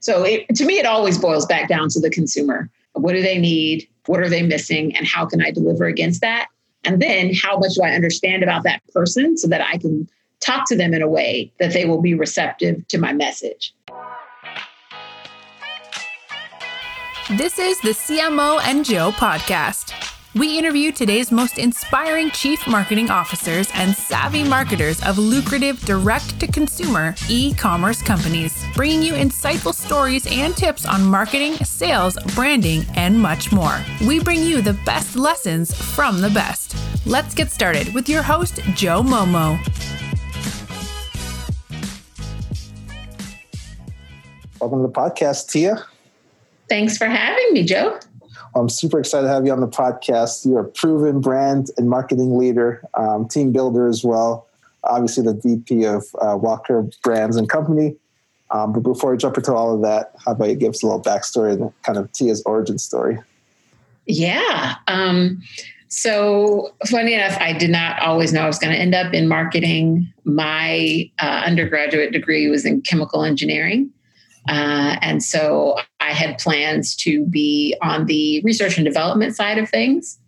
So it, to me, it always boils back down to the consumer. What do they need? What are they missing? And how can I deliver against that? And then how much do I understand about that person so that I can talk to them in a way that they will be receptive to my message. This is the CMO and Joe podcast. We interview today's most inspiring chief marketing officers and savvy marketers of lucrative direct to consumer e commerce companies, bringing you insightful stories and tips on marketing, sales, branding, and much more. We bring you the best lessons from the best. Let's get started with your host, Joe Momo. Welcome to the podcast, Tia. Thanks for having me, Joe. I'm super excited to have you on the podcast. You're a proven brand and marketing leader, um, team builder as well. Obviously, the VP of uh, Walker Brands and Company. Um, but before we jump into all of that, how about you give us a little backstory and kind of Tia's origin story? Yeah. Um, so, funny enough, I did not always know I was going to end up in marketing. My uh, undergraduate degree was in chemical engineering. Uh, and so I had plans to be on the research and development side of things.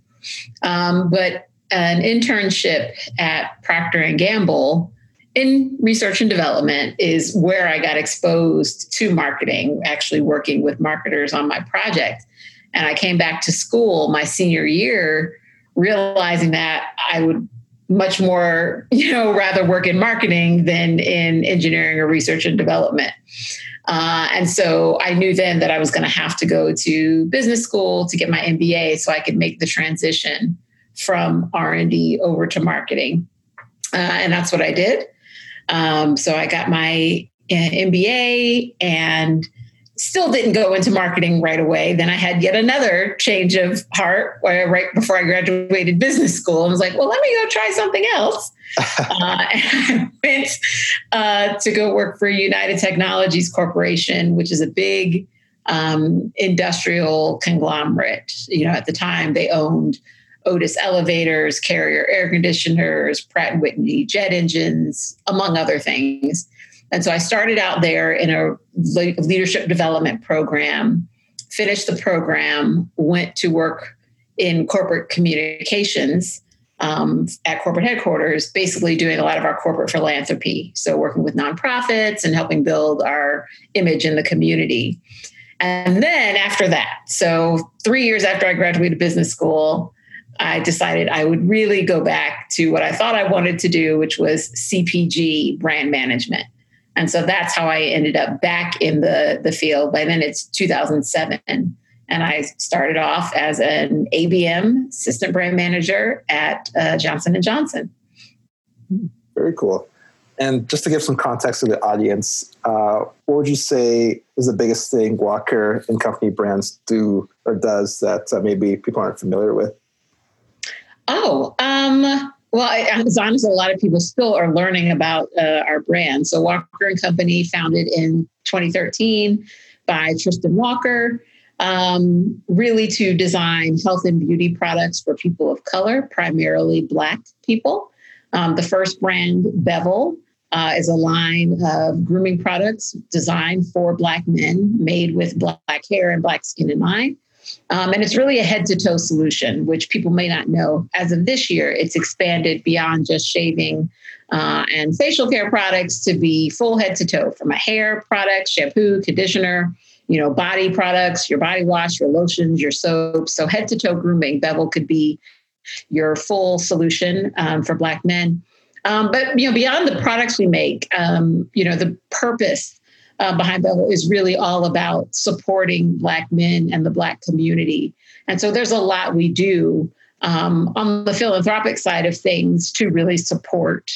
Um, but an internship at Procter and Gamble in research and development is where I got exposed to marketing, actually working with marketers on my project. And I came back to school my senior year realizing that I would much more, you know, rather work in marketing than in engineering or research and development. Uh, and so I knew then that I was going to have to go to business school to get my MBA so I could make the transition from R&D over to marketing. Uh, and that's what I did. Um, so I got my uh, MBA and still didn't go into marketing right away. Then I had yet another change of heart right before I graduated business school. I was like, well, let me go try something else. uh, I went uh, to go work for United Technologies Corporation, which is a big um, industrial conglomerate. You know, at the time they owned Otis elevators, Carrier air conditioners, Pratt and Whitney jet engines, among other things. And so I started out there in a leadership development program, finished the program, went to work in corporate communications um, at corporate headquarters, basically doing a lot of our corporate philanthropy. So, working with nonprofits and helping build our image in the community. And then after that, so three years after I graduated business school, I decided I would really go back to what I thought I wanted to do, which was CPG brand management. And so that's how I ended up back in the, the field. By then it's 2007. And I started off as an ABM assistant brand manager at uh, Johnson & Johnson. Very cool. And just to give some context to the audience, uh, what would you say is the biggest thing Walker and Company brands do or does that uh, maybe people aren't familiar with? Oh, um, well, I, it's honest, a lot of people still are learning about uh, our brand. So, Walker and Company, founded in 2013 by Tristan Walker, um, really to design health and beauty products for people of color, primarily Black people. Um, the first brand, Bevel, uh, is a line of grooming products designed for Black men, made with Black hair and Black skin in mind. Um, and it's really a head to toe solution, which people may not know. As of this year, it's expanded beyond just shaving uh, and facial care products to be full head to toe from a hair product, shampoo, conditioner, you know, body products, your body wash, your lotions, your soaps. So head to toe grooming, Bevel could be your full solution um, for Black men. Um, but you know, beyond the products we make, um, you know, the purpose uh, behind Bevel is really all about supporting Black men and the Black community. And so there's a lot we do um, on the philanthropic side of things to really support,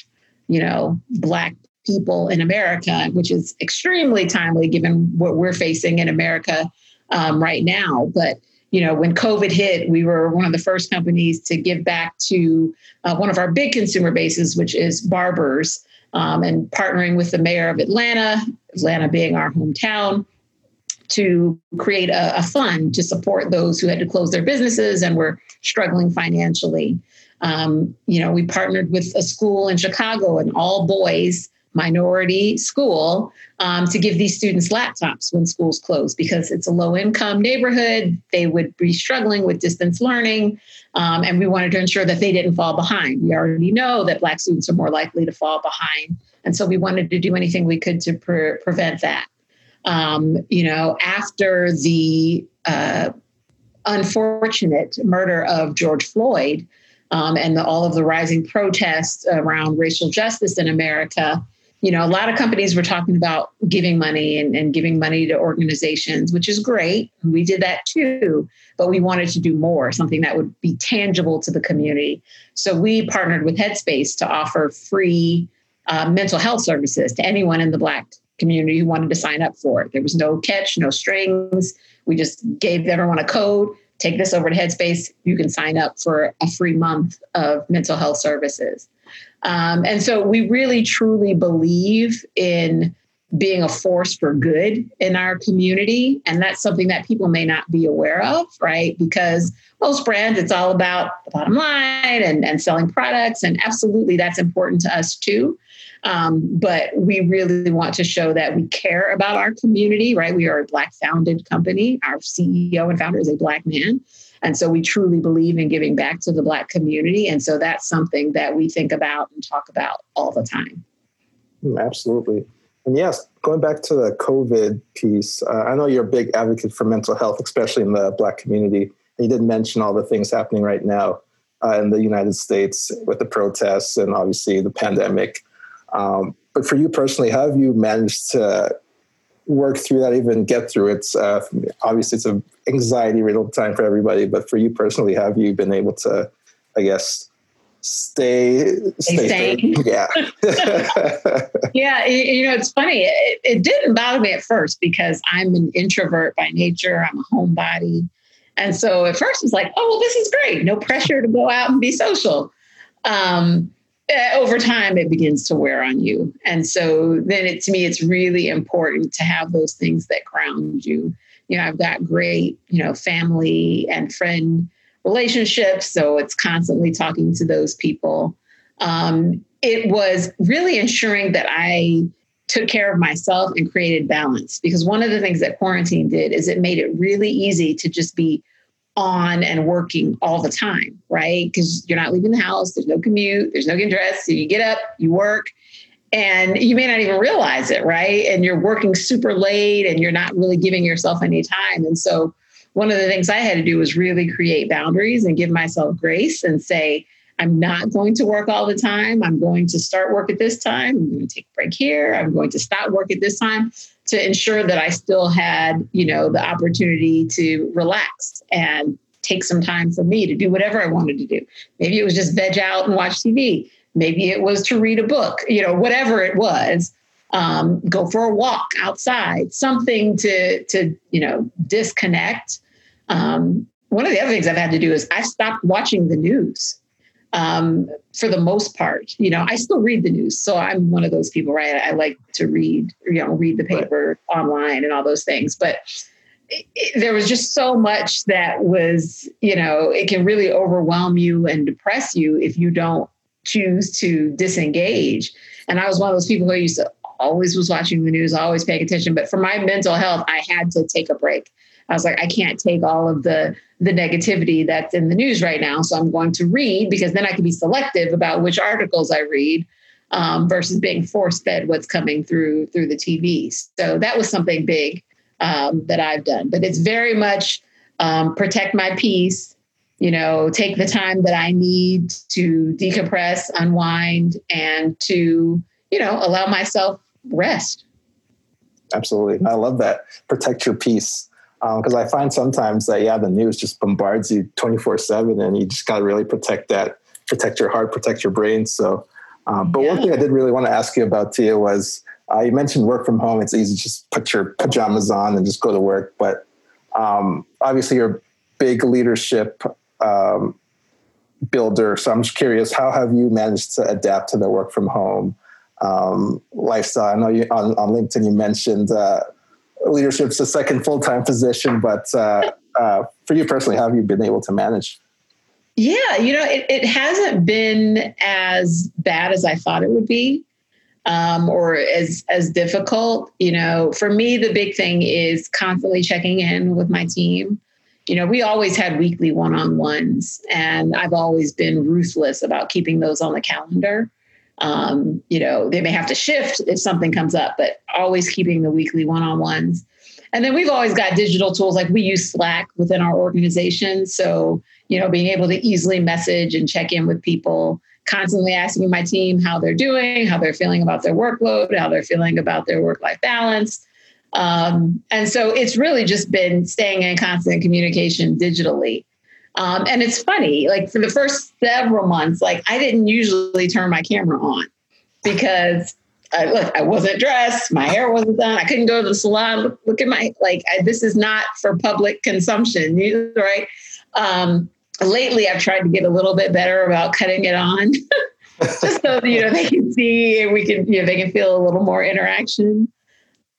you know, Black people in America, which is extremely timely given what we're facing in America um, right now. But you know, when COVID hit, we were one of the first companies to give back to uh, one of our big consumer bases, which is barbers um, and partnering with the mayor of Atlanta, Atlanta being our hometown, to create a, a, fund to support those who had to close their businesses and were struggling financially. Um, you know, we partnered with a school in Chicago, an all boys minority school um, to give these students laptops when schools close because it's a low income neighborhood. They would be struggling with distance learning. Um, and we wanted to ensure that they didn't fall behind. We already know that Black students are more likely to fall behind. And so we wanted to do anything we could to pre- prevent that. Um, you know, after the uh, unfortunate murder of George Floyd um, and the, all of the rising protests around racial justice in America, you know, a lot of companies were talking about giving money and, and, giving money to organizations, which is great. We did that too, but we wanted to do more, something that would be tangible to the community. So we partnered with Headspace to offer free uh, mental health services to anyone in the Black community who wanted to sign up for it. There was no catch, no strings. We just gave everyone a code. Take this over to Headspace. You can sign up for a free month of mental health services. Um, and so we really truly believe in being a force for good in our community. And that's something that people may not be aware of, right? Because most brands, it's all about the bottom line and, and selling products. And absolutely, that's important to us too. Um, but we really want to show that we care about our community, right? We are a Black founded company. Our CEO and founder is a Black man. And so we truly believe in giving back to the Black community. And so that's something that we think about and talk about all the time. Mm, absolutely. And yes, going back to the COVID piece, uh, I know you're a big advocate for mental health, especially in the Black community. You did mention all the things happening right now uh, in the United States with the protests and obviously the pandemic. Um, but for you personally, how have you managed to work through that, even get through it? Uh, obviously, it's an anxiety riddled time for everybody, but for you personally, have you been able to, I guess, stay stay, stay yeah. Yeah you know it's funny it, it, didn't bother me at first because i'm an introvert by nature i'm a homebody and so at first it's like oh well this is great no pressure to go out and be social. Um, uh, over time it begins to wear on you. And so then it, to me it's really important to have those things that ground you. You know i've got great you know family and friend relationships so it's constantly talking to those people. Um, it was really ensuring that i took care of myself and created balance because one of the things that quarantine did is it made it really easy to just be on and working all the time, right? Because you're not leaving the house, there's no commute, there's no getting dressed. So you get up, you work, and you may not even realize it, right? And you're working super late and you're not really giving yourself any time. And so one of the things I had to do was really create boundaries and give myself grace and say, I'm not going to work all the time. I'm going to start work at this time. I'm going to take a break here. I'm going to stop work at this time to ensure that I still had, you know, the opportunity to relax and take some time for me to do whatever I wanted to do. Maybe it was just veg out and watch TV. Maybe it was to read a book, you know, whatever it was. Um, go for a walk outside, something to to you know disconnect. Um, one of the other things I've had to do is I stopped watching the news um, for the most part. You know, I still read the news, so I'm one of those people, right? I like to read, you know, read the paper right. online and all those things, but. It, there was just so much that was, you know, it can really overwhelm you and depress you if you don't choose to disengage. And I was one of those people who used to always was watching the news, always paying attention. But for my mental health, I had to take a break. I was like, I can't take all of the the negativity that's in the news right now. So I'm going to read because then I can be selective about which articles I read um, versus being force fed what's coming through through the TV. So that was something big um, that I've done. But it's very much um, protect my peace. You know, take the time that I need to decompress, unwind, and to you know allow myself rest. Absolutely, I love that. Protect your peace because um, I find sometimes that yeah, the news just bombards you twenty four seven, and you just got to really protect that, protect your heart, protect your brain. So, um, but yeah. one thing I did really want to ask you about Tia was uh, you mentioned work from home. It's easy to just put your pajamas on and just go to work, but um, obviously you're a big leadership um, builder. So I'm just curious, how have you managed to adapt to the work from home um, lifestyle? I know you on, on LinkedIn you mentioned. Uh, leadership's a second full time position, but uh, uh, for you personally, how have you been able to manage? Yeah, you know, it, it hasn't been as bad as I thought it would be. um, or as as difficult. You know, for me, the big thing is constantly checking in with my team. You know, we always had weekly one on ones, and I've always been ruthless about keeping those on the calendar. Um, you know, they may have to shift if something comes up, but always keeping the weekly one on ones. And then we've always got digital tools like we use Slack within our organization. So, you know, being able to easily message and check in with people, constantly asking my team how they're doing, how they're feeling about their workload, how they're feeling about their work life balance. Um, and so it's really just been staying in constant communication digitally. Um, and it's funny, like for the first several months, like I didn't usually turn my camera on because I, look, I wasn't dressed, my hair wasn't done, I couldn't go to the salon. Look, look at my like, I, this is not for public consumption, right? Um, lately, I've tried to get a little bit better about cutting it on, just so you know they can see and we can, you know, they can feel a little more interaction.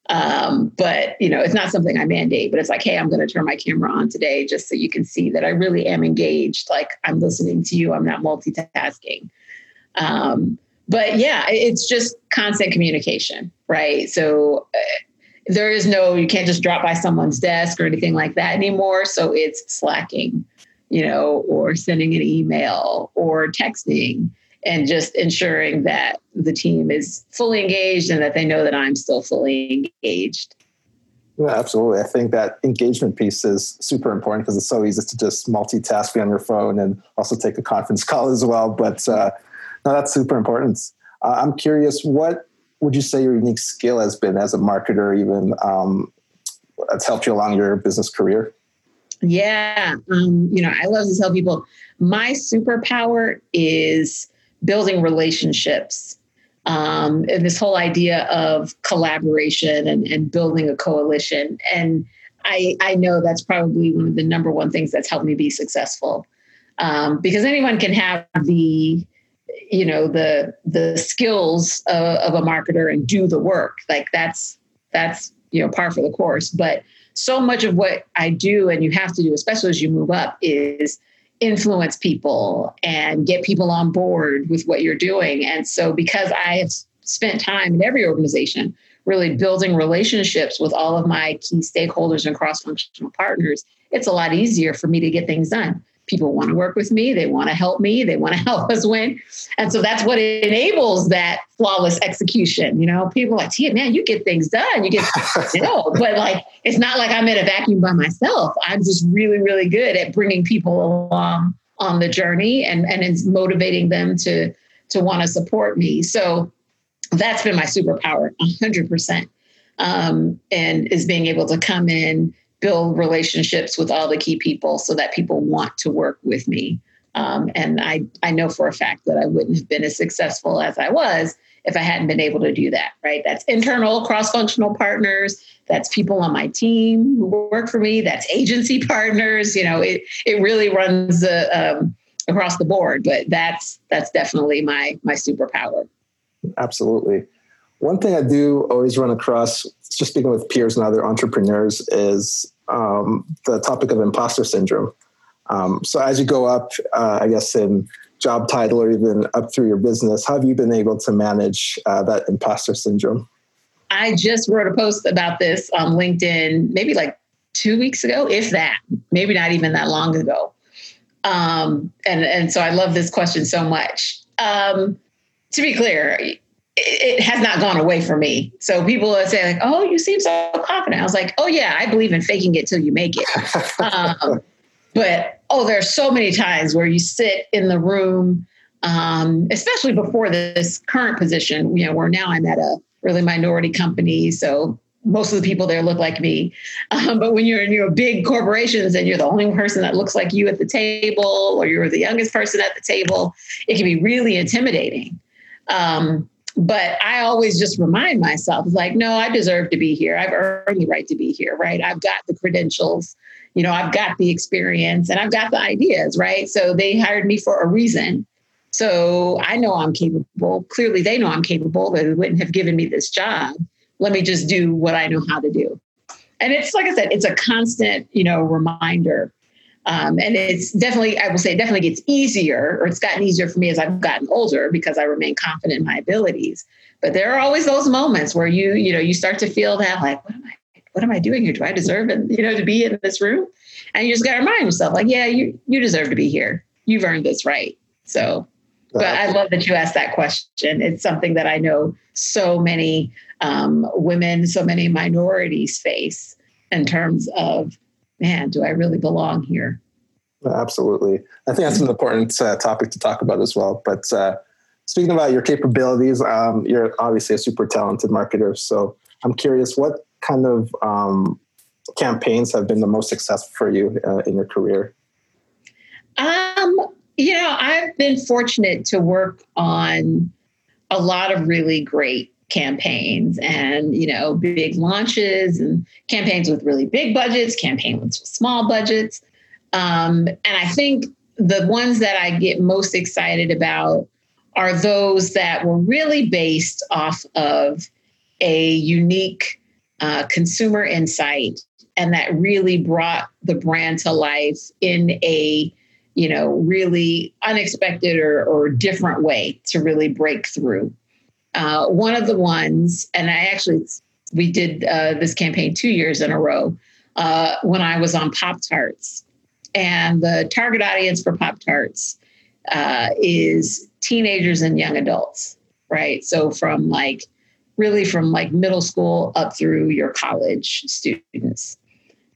Um, but you know, it's not something I mandate, but it's like, hey, I'm going to turn my camera on today just so you can see that I really am engaged. Like I'm listening to you. I'm not multitasking. Um, but yeah, it's just constant communication, right? So uh, there is no, you can't just drop by someone's desk or anything like that anymore. So it's slacking, you know, or sending an email or texting and just ensuring that the team is fully engaged and that they know that I'm still fully engaged. Yeah, absolutely. I think that engagement piece is super important because it's so easy to just multitask on your phone and also take a conference call as well. But uh, no, that's super important. Uh, I'm curious, what would you say your unique skill has been as a marketer, even um, that's helped you along your business career? Yeah, um, you know, I love to tell people my superpower is building relationships um, and this whole idea of collaboration and, and building a coalition. And I, I know that's probably one of the number one things that's helped me be successful. Um, because anyone can have the you know the the skills of, of a marketer and do the work. Like that's that's you know par for the course. But so much of what i do and you have to do especially as you move up is influence people and get people on board with what you're doing. And so, because I have spent time in every organization really building relationships with all of my key stakeholders and cross functional partners, it's a lot easier for me to get things done people want to work with me they want to help me they want to help us win. And so that's what enables that flawless execution you know? People like Tia, man you get things done you get you know but like it's not like i'm in a vacuum by myself. I'm just really really good at bringing people along on the journey and and it's motivating them to to want to support me. So that's been my superpower 100% um, and is being able to come in build relationships with all the key people so that people want to work with me. Um, and I, I know for a fact that I wouldn't have been as successful as I was if I hadn't been able to do that, right? That's internal cross functional partners. That's people on my team who work for me. That's agency partners. You know, it, it really runs uh, um, across the board, but that's, that's definitely my, my superpower. Absolutely. One thing I do always run across, just speaking with peers and other entrepreneurs, is um, the topic of imposter syndrome. Um, so as you go up, uh, I guess in job title or even up through your business, how have you been able to manage uh, that imposter syndrome? I just wrote a post about this on LinkedIn, maybe like two weeks ago, if that, maybe not even that long ago. Um, and and so I love this question so much. Um, to be clear, it has not gone away for me. So people say like, "Oh, you seem so confident." I was like, "Oh yeah, I believe in faking it till you make it." um, but oh, there are so many times where you sit in the room, um, especially before this current position. You know, where now I'm at a really minority company, so most of the people there look like me. Um, but when you're in your big corporations and you're the only person that looks like you at the table, or you're the youngest person at the table, it can be really intimidating. Um, but I always just remind myself, like, no, I deserve to be here. I've earned the right to be here, right? I've got the credentials, you know, I've got the experience and I've got the ideas, right? So they hired me for a reason. So I know I'm capable. Clearly, they know I'm capable. They wouldn't have given me this job. Let me just do what I know how to do. And it's like I said, it's a constant, you know, reminder Um, and it's definitely, I will say, it definitely gets easier, or it's gotten easier for me as I've gotten older because I remain confident in my abilities. But there are always those moments where you, you know, you start to feel that like, what am I, what am I doing here? Do I deserve it, you know, to be in this room? And you just got to remind yourself, like, yeah, you you deserve to be here. You've earned this right. So, but I love that you asked that question. It's something that I know so many um, women, so many minorities face in terms of, man, do I really belong here? Absolutely. I think that's an important uh, topic to talk about as well. But uh, speaking about your capabilities, um, you're obviously a super talented marketer. So I'm curious, what kind of um, campaigns have been the most successful for you uh, in your career? Um, you know, I've been fortunate to work on a lot of really great campaigns and you know big launches and campaigns with really big budgets campaigns with small budgets. Um, and i think the ones that i get most excited about are those that were really based off of a unique uh, consumer insight and that really brought the brand to life in a you know really unexpected or, or different way to really break through uh, one of the ones and i actually we did uh, this campaign two years in a row uh, when i was on pop tarts. And the target audience for pop tarts uh, is teenagers and young adults right? So from like really from like middle school up through your college students.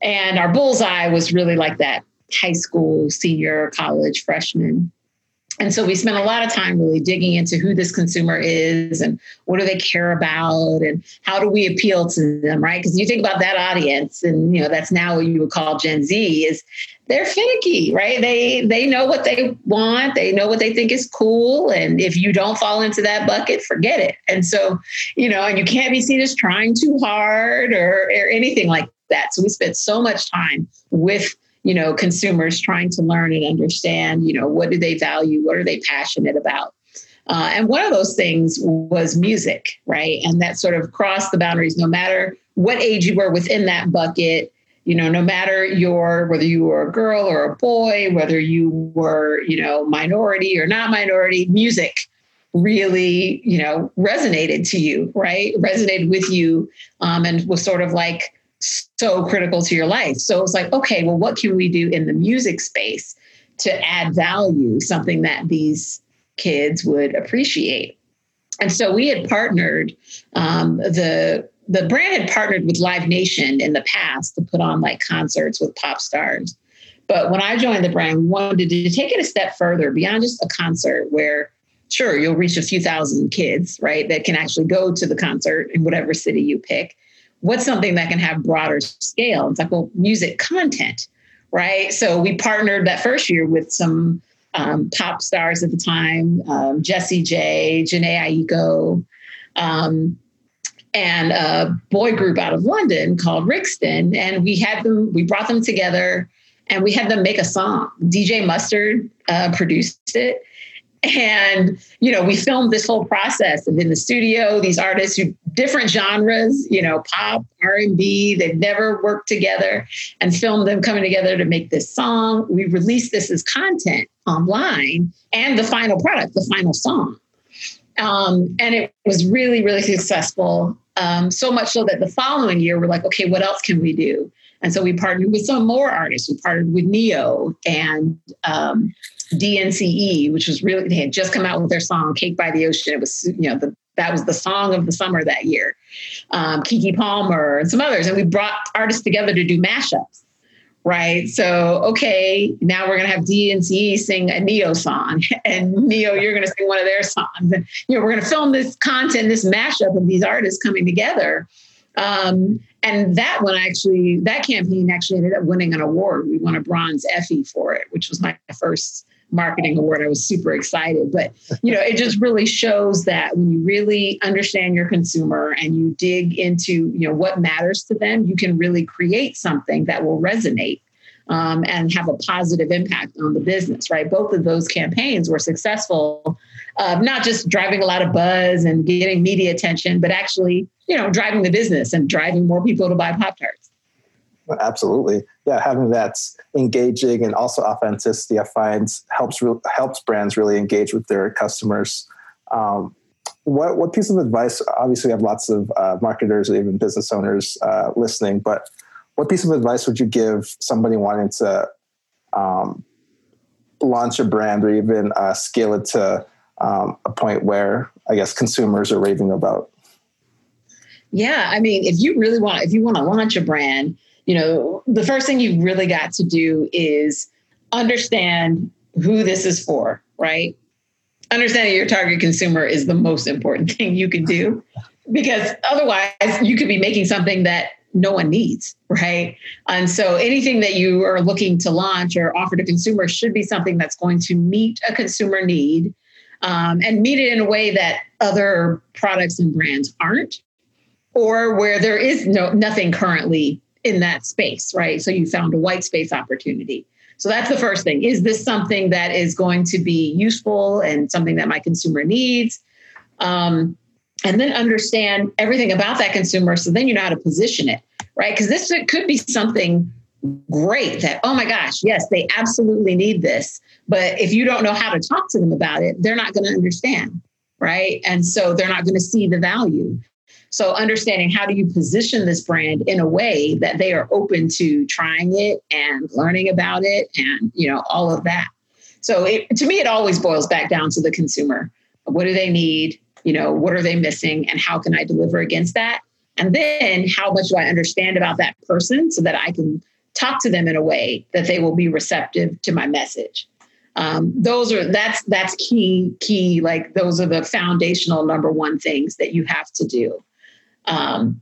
And our bullseye was really like that high school, senior, college, freshman. And so we spent a lot of time really digging into who this consumer is and what do they care about and how do we appeal to them, right? Because you think about that audience, and you know that's now what you would call Gen Z is they're finicky, right? They they know what they want, they know what they think is cool, and if you don't fall into that bucket, forget it. And so, you know, and you can't be seen as trying too hard or, or anything like that. So we spent so much time with you know consumers trying to learn and understand you know what do they value what are they passionate about? Uh, and one of those things was music right? And that sort of crossed the boundaries no matter what age you were within that bucket you know no matter your whether you were a girl or a boy whether you were you know minority or not minority music really you know resonated to you right? Resonated with you um, and was sort of like so critical to your life. So it was like, okay, well, what can we do in the music space to add value, something that these kids would appreciate? And so we had partnered, um, the the brand had partnered with Live Nation in the past to put on like concerts with pop stars. But when I joined the brand, we wanted to take it a step further beyond just a concert where sure you'll reach a few thousand kids, right, that can actually go to the concert in whatever city you pick what's something that can have broader scale? It's like, well, music content, right? So we partnered that first year with some um, pop stars at the time, um, Jessie J, Jhené Aiko, um, and a boy group out of London called Rixton. And we had them, we brought them together and we had them make a song. DJ Mustard uh, produced it and you know we filmed this whole process of in the studio these artists who different genres you know pop r&b they've never worked together and filmed them coming together to make this song. We released this as content online and the final product the final song. Um, and it was really really successful. Um, so much so that the following year we're like okay what else can we do? And so we partnered with some more artists. We partnered with Ne-Yo and um, DNCE, which was really, they had just come out with their song Cake by the Ocean. It was, you know, the, that was the song of the summer that year. Um, Keke Palmer and some others. And we brought artists together to do mashups, right? So, okay, now we're going to have DNCE sing a Ne-Yo song and Ne-Yo, you're going to sing one of their songs. And, you know, we're going to film this content, this mashup of these artists coming together. Um, and that one actually, that campaign actually ended up winning an award. We won a bronze Effie for it, which was my first marketing award. I was super excited. But you know, it just really shows that when you really understand your consumer and you dig into you know what matters to them, you can really create something that will resonate. Um, and have a positive impact on the business, right? Both of those campaigns were successful, uh, not just driving a lot of buzz and getting media attention, but actually, you know, driving the business and driving more people to buy Pop Tarts. Absolutely, yeah. Having that engaging and also authenticity, I find helps helps brands really engage with their customers. Um, what what piece of advice? Obviously, we have lots of uh, marketers or even business owners uh, listening, but what piece of advice would you give somebody wanting to um, launch a brand or even uh, scale it to um, a point where I guess consumers are raving about? Yeah, I mean, if you really want, if you want to launch a brand, you know, the first thing you really got to do is understand who this is for, right? Understanding your target consumer is the most important thing you can do because otherwise you could be making something that no one needs, right? And so anything that you are looking to launch or offer to consumers should be something that's going to meet a consumer need um, and meet it in a way that other products and brands aren't or where there is no nothing currently in that space, right? So you found a white space opportunity. So that's the first thing. Is this something that is going to be useful and something that my consumer needs? Um, and then understand everything about that consumer so then you know how to position it, right? Because this could be something great that, oh my gosh, yes, they absolutely need this. But if you don't know how to talk to them about it, they're not going to understand, right? And so they're not going to see the value. So understanding how do you position this brand in a way that they are open to trying it and learning about it and you know all of that. So it, to me, it always boils back down to the consumer. What do they need? You know, what are they missing, and how can I deliver against that? And then how much do I understand about that person so that I can talk to them in a way that they will be receptive to my message. Um, those are that's that's key key like those are the foundational number one things that you have to do um,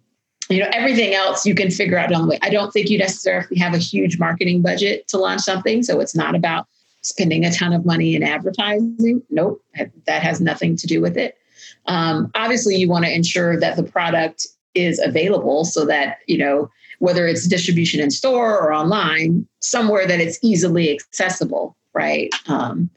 you know, everything else you can figure out on the way. I don't think you necessarily have a huge marketing budget to launch something. So it's not about spending a ton of money in advertising. Nope, that has nothing to do with it. Um, obviously, you want to ensure that the product is available so that, you know, whether it's distribution in store or online, somewhere that it's easily accessible, right? Um,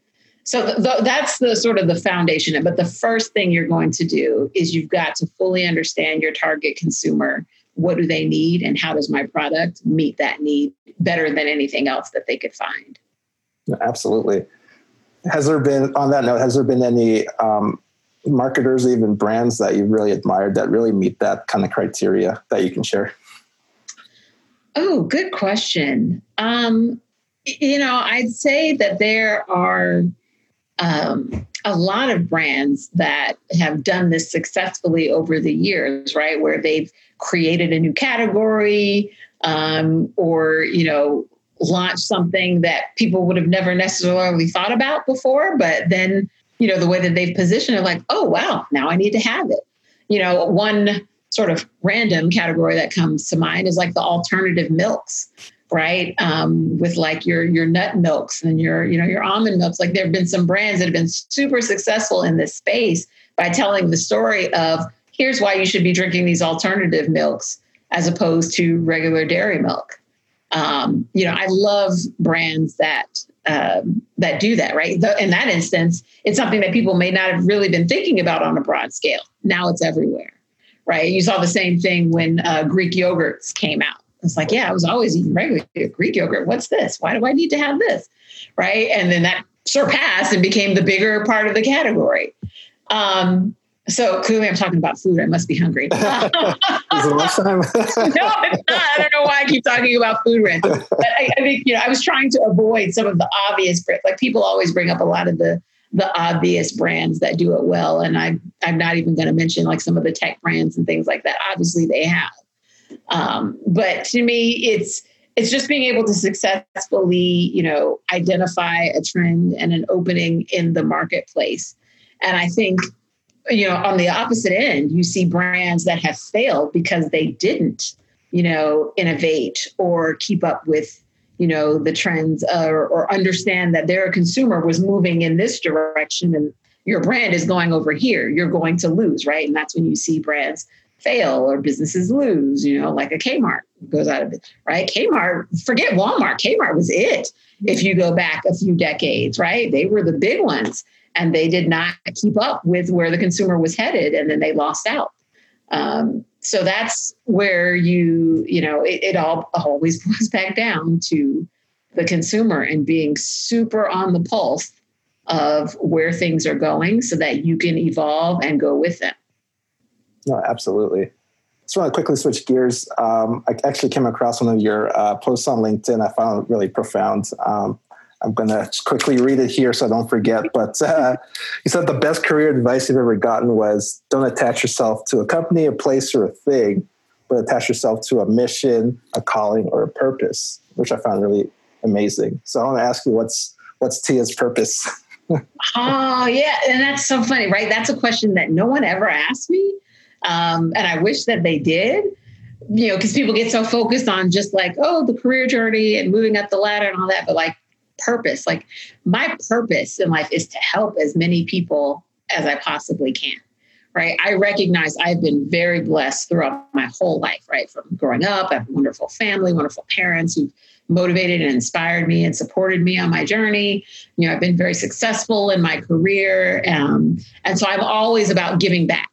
so th- th- that's the sort of the foundation but the first thing you're going to do is you've got to fully understand your target consumer. What do they need and how does my product meet that need better than anything else that they could find? Absolutely. Has there been on that note has there been any um, marketers even brands that you've really admired that really meet that kind of criteria that you can share? Oh good question. Um, you know i'd say that there are um, a lot of brands that have done this successfully over the years, right? Where they've created a new category um, or, you know, launched something that people would have never necessarily thought about before, but then, you know, the way that they've positioned it, like, oh, wow, now I need to have it. You know, one sort of random category that comes to mind is like the alternative milks right? Um, with like your your nut milks and your you know your almond milks. Like there have been some brands that have been super successful in this space by telling the story of here's why you should be drinking these alternative milks as opposed to regular dairy milk. Um, you know, I love brands that um, that do that. Right, the, in that instance, it's something that people may not have really been thinking about on a broad scale. Now it's everywhere. Right, you saw the same thing when uh, Greek yogurts came out it's like, yeah, I was always eating regular Greek yogurt. What's this? Why do I need to have this? Right. And then that surpassed and became the bigger part of the category. Um, so clearly I'm talking about food. I must be hungry. Is it lunchtime? no, it's not. I don't know why I keep talking about food rent. But I, I, think, you know, I was trying to avoid some of the obvious, brands. like people always bring up a lot of the the obvious brands that do it well. And I, I'm not even going to mention like some of the tech brands and things like that. Obviously they have. Um, but to me, it's it's just being able to successfully, you know, identify a trend and an opening in the marketplace. And I think, you know, on the opposite end, you see brands that have failed because they didn't, you know, innovate or keep up with, you know, the trends or, or understand that their consumer was moving in this direction and your brand is going over here. You're going to lose, right? And that's when you see brands fail or businesses lose, you know, like a Kmart goes out of it, right? Kmart, forget Walmart, Kmart was it if you go back a few decades, right? They were the big ones and they did not keep up with where the consumer was headed and then they lost out. Um, so that's where you, you know, it, it all always goes back down to the consumer and being super on the pulse of where things are going so that you can evolve and go with them. No, absolutely. Just want to quickly switch gears. Um, I actually came across one of your uh, posts on LinkedIn. I found really profound. Um, I'm going to quickly read it here so I don't forget. But uh, you said the best career advice you've ever gotten was don't attach yourself to a company, a place, or a thing, but attach yourself to a mission, a calling, or a purpose, which I found really amazing. So I want to ask you, what's what's Tia's purpose? oh yeah, and that's so funny, right? That's a question that no one ever asked me, um, and I wish that they did. You know, because people get so focused on just like, oh, the career journey and moving up the ladder and all that, but like purpose. Like my purpose in life is to help as many people as I possibly can. Right. I recognize I've been very blessed throughout my whole life, right? From growing up, I have a wonderful family, wonderful parents who've motivated and inspired me and supported me on my journey. You know, I've been very successful in my career. Um, and so I'm always about giving back,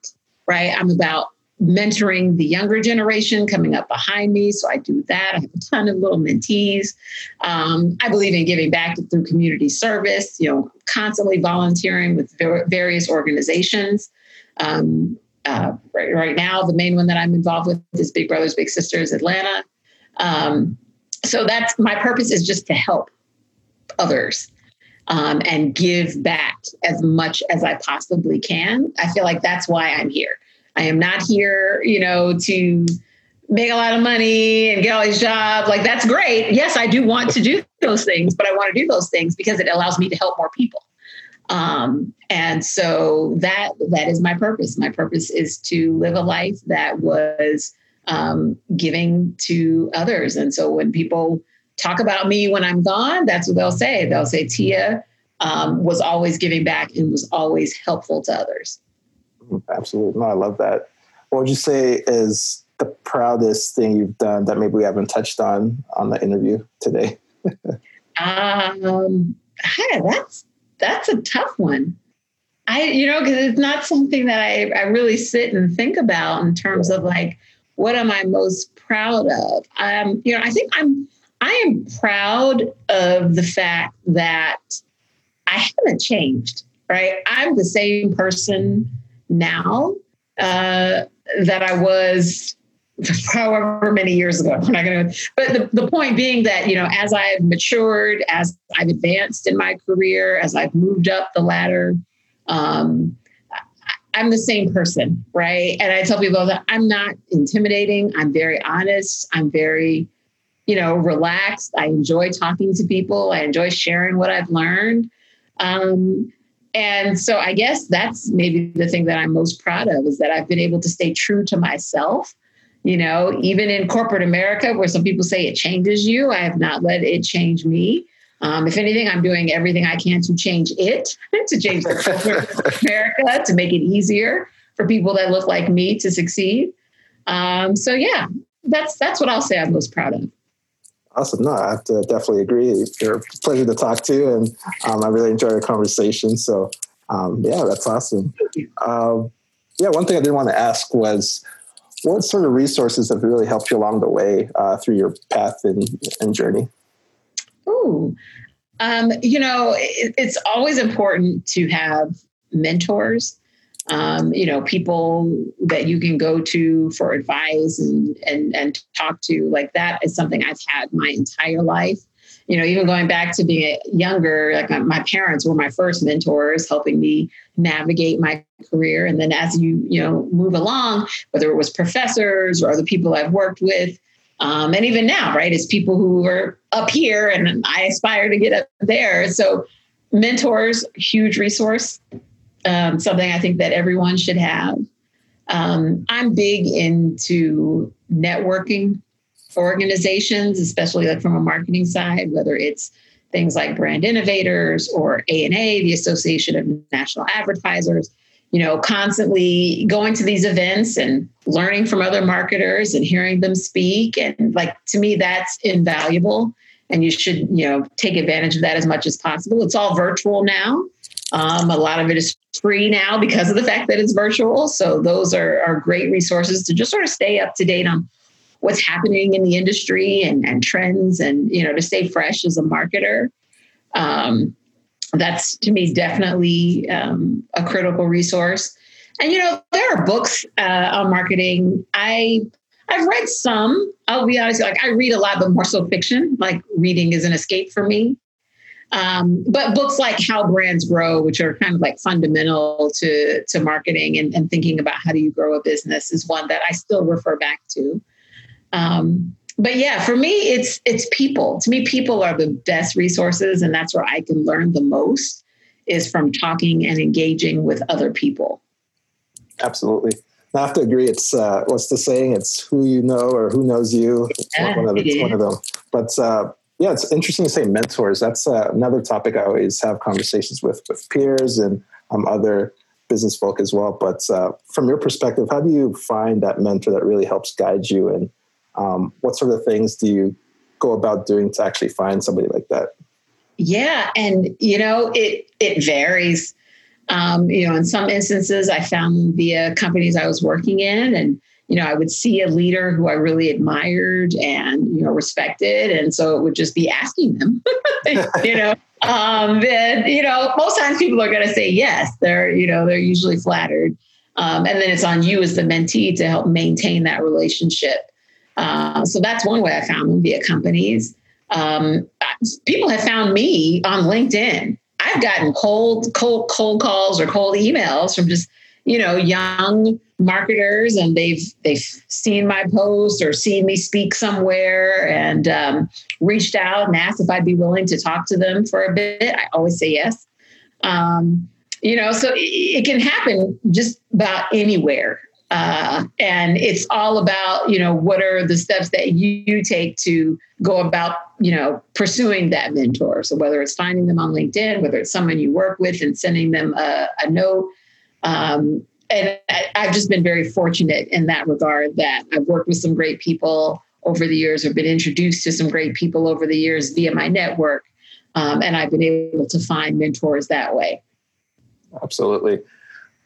right? I'm about mentoring the younger generation coming up behind me. So I do that. I have a ton of little mentees. Um, I believe in giving back through community service, you know, constantly volunteering with various organizations. Um, uh, right, right, now, the main one that I'm involved with is Big Brothers Big Sisters Atlanta. Um, so that's my purpose is just to help others um, and give back as much as I possibly can. I feel like that's why I'm here. I am not here, you know, to make a lot of money and get all these jobs. Like that's great. Yes, I do want to do those things, but I want to do those things because it allows me to help more people. Um, and so that that is my purpose. My purpose is to live a life that was um, giving to others. And so when people talk about me when I'm gone, that's what they'll say. They'll say Tia um, was always giving back and was always helpful to others. Absolutely. No, I love that. What would you say is the proudest thing you've done that maybe we haven't touched on on the interview today? um, hey, that's that's a tough one. I, you know, because it's not something that I, I really sit and think about in terms of like, what am I most proud of? Um, you know, I think I'm I am proud of the fact that I haven't changed, right? I'm the same person now uh, that I was however many years ago. We're not going to, but the, the point being that, you know, as I've matured, as I've advanced in my career, as I've moved up the ladder, um, I'm the same person, right? And I tell people that I'm not intimidating. I'm very honest. I'm very, you know, relaxed. I enjoy talking to people. I enjoy sharing what I've learned. Um, and so I guess that's maybe the thing that I'm most proud of is that I've been able to stay true to myself. You know, even in corporate America, where some people say it changes you, I have not let it change me. Um, if anything, I'm doing everything I can to change it, to change America, to make it easier for people that look like me to succeed. Um, so yeah, that's that's what I'll say I'm most proud of. Awesome. No, I have to definitely agree. You're a pleasure to talk to, and um, I really enjoyed our conversation. So, um, yeah, that's awesome. Um, yeah, one thing I did want to ask was, what sort of resources have really helped you along the way uh, through your path and, and journey? Oh, um, you know, it, it's always important to have mentors um, you know, people that you can go to for advice and, and, and talk to like that is something I've had my entire life. You know, even going back to being younger, like my, my parents were my first mentors, helping me navigate my career. And then as you, you know, move along, whether it was professors or other people I've worked with, um, and even now, right, it's people who are up here and I aspire to get up there. So mentors, huge resource um, something I think that everyone should have. Um, I'm big into networking organizations, especially like from a marketing side, whether it's things like brand innovators or ANA, the Association of National Advertisers, you know, constantly going to these events and learning from other marketers and hearing them speak. And like to me, that's invaluable. And you should, you know, take advantage of that as much as possible. It's all virtual now. Um, a lot of it is free now because of the fact that it's virtual. So those are, are great resources to just sort of stay up to date on what's happening in the industry and, and trends and, you know, to stay fresh as a marketer. Um, that's to me definitely um, a critical resource. And, you know, there are books uh, on marketing. I I've read some. I'll be honest, like I read a lot, but more so fiction. Like reading is an escape for me. Um, but books like How Brands Grow, which are kind of like fundamental to, to marketing and, and thinking about how do you grow a business, is one that I still refer back to. Um, but yeah, for me, it's it's people. To me, people are the best resources, and that's where I can learn the most is from talking and engaging with other people. Absolutely. I have to agree. It's uh, what's the saying? It's who you know or who knows you. It's yeah, one, of, it's one of them. But uh, yeah, it's interesting to say mentors. That's uh, another topic I always have conversations with with peers and um, other business folk as well. But uh, from your perspective, how do you find that mentor that really helps guide you, and um, what sort of things do you go about doing to actually find somebody like that? Yeah, and you know it it varies. Um, you know, in some instances, I found via companies I was working in, and you know, I would see a leader who I really admired and, you know, respected. And so it would just be asking them, you know, um, then, you know, most times people are going to say yes. They're, you know, they're usually flattered. Um, and then it's on you as the mentee to help maintain that relationship. Uh, so that's one way I found them via companies. Um, people have found me on LinkedIn. I've gotten cold, cold, cold calls or cold emails from just, you know, young marketers and they've they've seen my post or seen me speak somewhere and um, reached out and asked if I'd be willing to talk to them for a bit. I always say yes. Um, you know, so it, it, can happen just about anywhere. Uh, and it's all about, you know, what are the steps that you, you take to go about, you know, pursuing that mentor. So whether it's finding them on LinkedIn, whether it's someone you work with and sending them a, a note, um, and I, have just been very fortunate in that regard that I've worked with some great people over the years, or been introduced to some great people over the years via my network. Um, and I've been able to find mentors that way. Absolutely.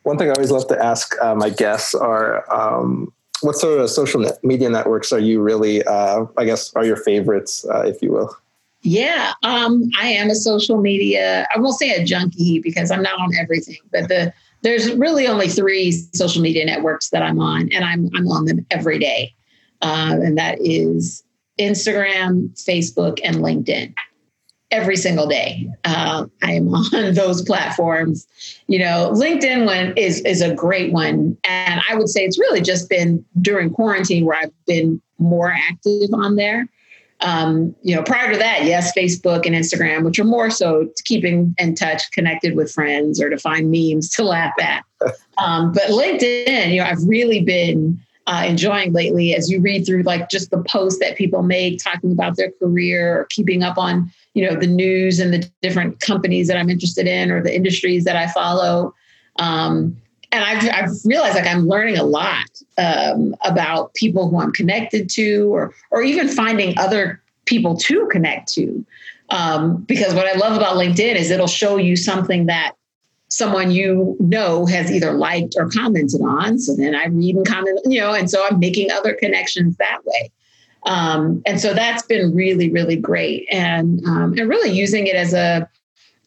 One thing I always love to ask uh, my guests are um, what sort of social net media networks are you really, uh, I guess, are your favorites, uh, if you will? Yeah, um, I am a social media, I won't say a junkie because I'm not on everything, but the there's really only three social media networks that I'm on, and I'm I'm on them every day, uh, and that is Instagram, Facebook, and LinkedIn. Every single day, uh, I am on those platforms. You know, LinkedIn one is is a great one, and I would say it's really just been during quarantine where I've been more active on there. Um, you know, prior to that, yes, Facebook and Instagram, which are more so keeping in touch, connected with friends or to find memes to laugh at. Um, but LinkedIn, you know, I've really been uh, enjoying lately as you read through like just the posts that people make talking about their career or keeping up on, you know, the news and the different companies that I'm interested in or the industries that I follow. Um, and I've, I've, realized like I'm learning a lot um, about people who I'm connected to, or or even finding other people to connect to. Um, because what I love about LinkedIn is it'll show you something that someone you know has either liked or commented on. So then I read and comment, you know, and so I'm making other connections that way. Um, and so that's been really, really great, and um, and really using it as a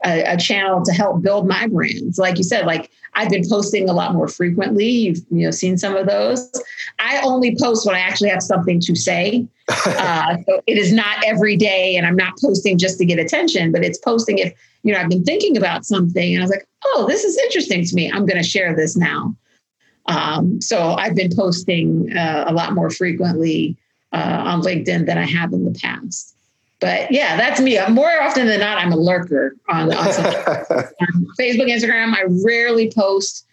a, a, channel to help build my brands. Like you said, like I've been posting a lot more frequently. You've you know seen some of those. I only post when I actually have something to say. uh, so it is not every day, and I'm not posting just to get attention, but it's posting if you know I've been thinking about something and I was like, oh, this is interesting to me. I'm going to share this now. Um, so I've been posting uh, a lot more frequently uh, on LinkedIn than I have in the past. But yeah, that's me. More often than not, I'm a lurker on, on Facebook, Instagram. I rarely post.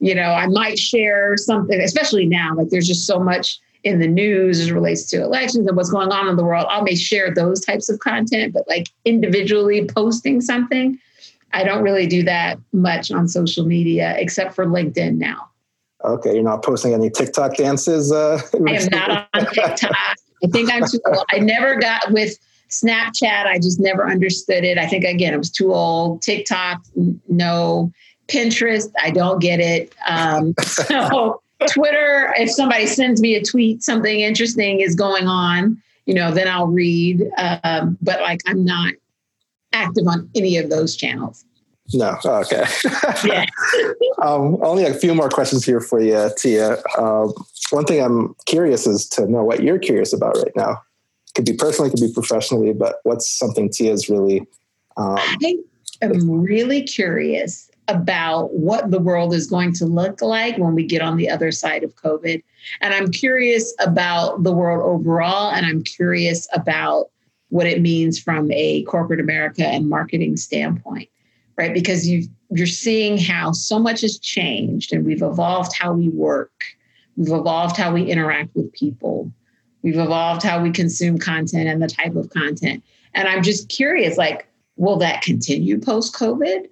You know, I might share something, especially now. Like there's just so much in the news as relates to elections and what's going on in the world. I may share those types of content, but like individually posting something, I don't really do that much on social media except for LinkedIn now. Okay, you're not posting any TikTok dances. Uh, I am not on TikTok. I think I'm too old. I never got with Snapchat, I just never understood it. I think again, it was too old. TikTok, no. Pinterest, I don't get it. Um, so Twitter, if somebody sends me a tweet, something interesting is going on, you know, then I'll read. Um, but like, I'm not active on any of those channels. No. Okay. yeah. um, only a few more questions here for you, Tia. Uh, one thing I'm curious is to know what you're curious about right now. Could be personally, could be professionally, but what's something Tia's really? Um, I am really curious about what the world is going to look like when we get on the other side of COVID. And I'm curious about the world overall, and I'm curious about what it means from a corporate America and marketing standpoint right? Because you you're seeing how so much has changed and we've evolved how we work. We've evolved how we interact with people. We've evolved how we consume content and the type of content. And I'm just curious like will that continue post COVID?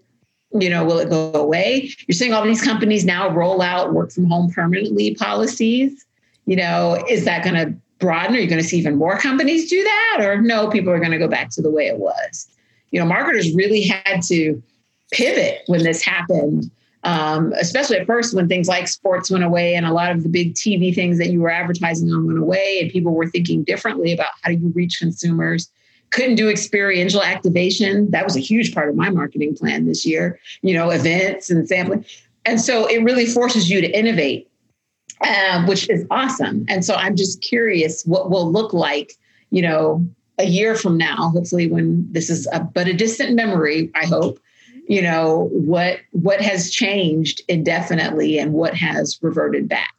You know, will it go away? You're seeing all these companies now roll out work from home permanently policies. You know, is that going to broaden? Are you going to see even more companies do that? Or no, people are going to go back to the way it was? You know, marketers really had to pivot when this happened. Um, especially at first when things like sports went away and a lot of the big TV things that you were advertising on went away, and people were thinking differently about how do you reach consumers. Couldn't do experiential activation. That was a huge part of my marketing plan this year, you know, events and sampling. And so it really forces you to innovate, um, which is awesome. And so I'm just curious what will look like, you know, a year from now, hopefully when this is a, but a distant memory, I hope, you know what what has changed indefinitely and what has reverted back.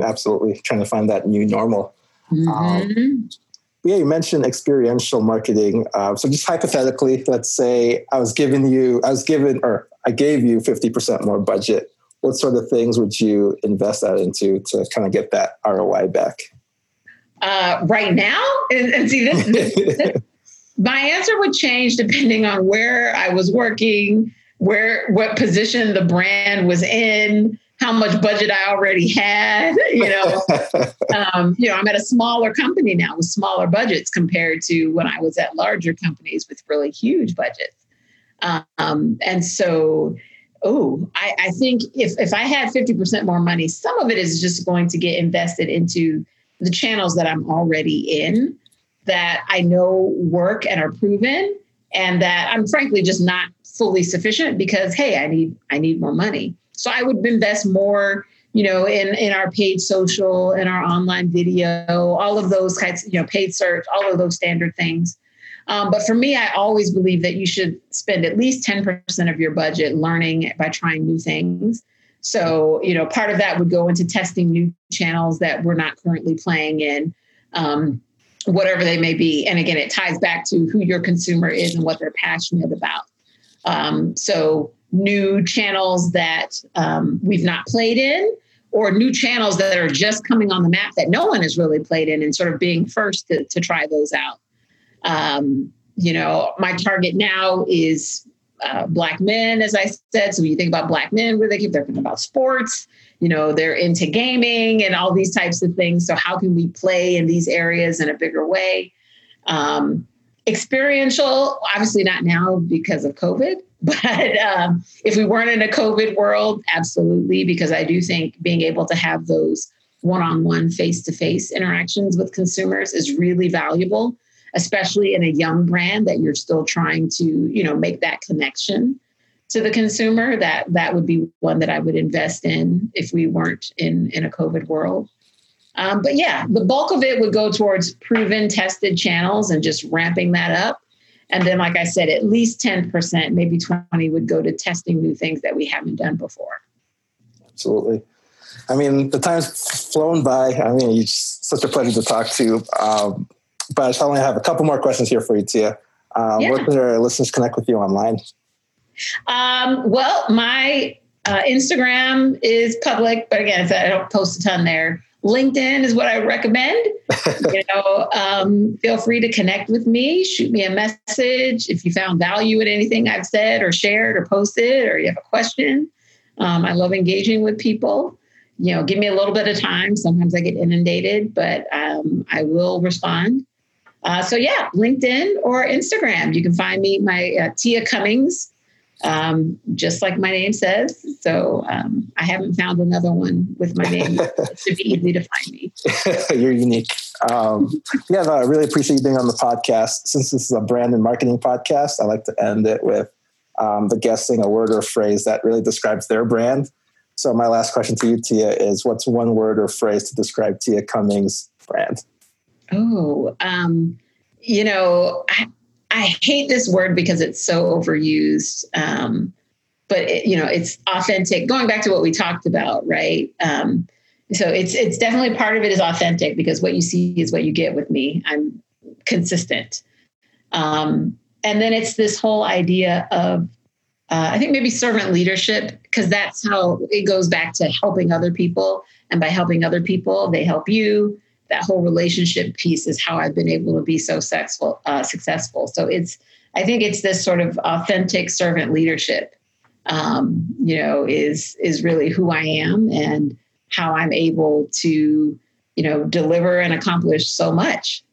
Absolutely. Trying to find that new normal. Mm-hmm. um, yeah you mentioned experiential marketing. Uh, so just hypothetically let's say i was giving you i was given or i gave you 50% more budget. What sort of things would you invest that into to kind of get that roi back? Uh, right now? And, and see this, this my answer would change depending on where I was working, where what position the brand was in, how much budget I already had. You know, um, you know, I'm at a smaller company now with smaller budgets compared to when I was at larger companies with really huge budgets. Um, and so, oh, I, I think if if I had 50% more money, some of it is just going to get invested into the channels that I'm already in that I know work and are proven and that I'm frankly just not fully sufficient because hey, I need I need more money. So I would invest more, you know, in in our paid social, in our online video, all of those kinds, you know, paid search, all of those standard things. Um, but for me, I always believe that you should spend at least 10% of your budget learning by trying new things. So, you know, part of that would go into testing new channels that we're not currently playing in. Um, whatever they may be. And again, it ties back to who your consumer is and what they're passionate about. Um, so, new channels that um, we've not played in, or new channels that are just coming on the map that no one has really played in, and sort of being first to, to try those out. Um, you know, my target now is uh, black men, as I said. So when you think about black men, where they keep thinking about sports, you know, they're into gaming and all these types of things. So how can we play in these areas in a bigger way? Um, experiential, obviously not now because of COVID, but um, if we weren't in a COVID world, absolutely, because I do think being able to have those one-on-one face-to-face interactions with consumers is really valuable especially in a young brand that you're still trying to you know make that connection to the consumer that that would be one that i would invest in if we weren't in in a covid world um, but yeah the bulk of it would go towards proven tested channels and just ramping that up and then like i said at least 10% maybe 20 would go to testing new things that we haven't done before absolutely i mean the time's flown by i mean it's such a pleasure to talk to um, but I only have a couple more questions here for you, Tia. Um, yeah. Where can our listeners connect with you online? Um, well, my uh, Instagram is public, but again, I don't post a ton there. LinkedIn is what I recommend. you know, um, feel free to connect with me. Shoot me a message if you found value in anything I've said or shared or posted, or you have a question. Um, I love engaging with people you know, give me a little bit of time. Sometimes I get inundated, but um, I will respond. Uh, so yeah, LinkedIn or Instagram. You can find me, my uh, Tia Cummings, um, just like my name says. So um, I haven't found another one with my name. it should be easy to find me. You're unique. Um, yeah, no, I really appreciate you being on the podcast. Since this is a brand and marketing podcast, I like to end it with um, the guest saying a word or phrase that really describes their brand. So my last question to you, Tia, is what's one word or phrase to describe Tia Cummings' brand? Oh, um, you know, I, I hate this word because it's so overused. Um, but it, you know, it's authentic. Going back to what we talked about, right? Um, so it's it's definitely part of it is authentic because what you see is what you get with me. I'm consistent. Um, and then it's this whole idea of uh, I think maybe servant leadership because that's how it goes back to helping other people, and by helping other people, they help you that whole relationship piece is how I've been able to be so successful. Uh, successful. So it's I think it's this sort of authentic servant leadership. Um, you know, is is really who I am and how I'm able to you know deliver and accomplish so much.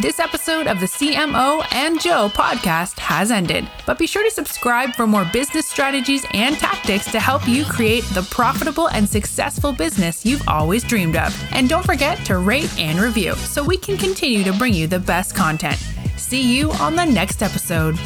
This episode of the CMO and Joe podcast has ended, but be sure to subscribe for more business strategies and tactics to help you create the profitable and successful business you've always dreamed of. And don't forget to rate and review so we can continue to bring you the best content. See you on the next episode.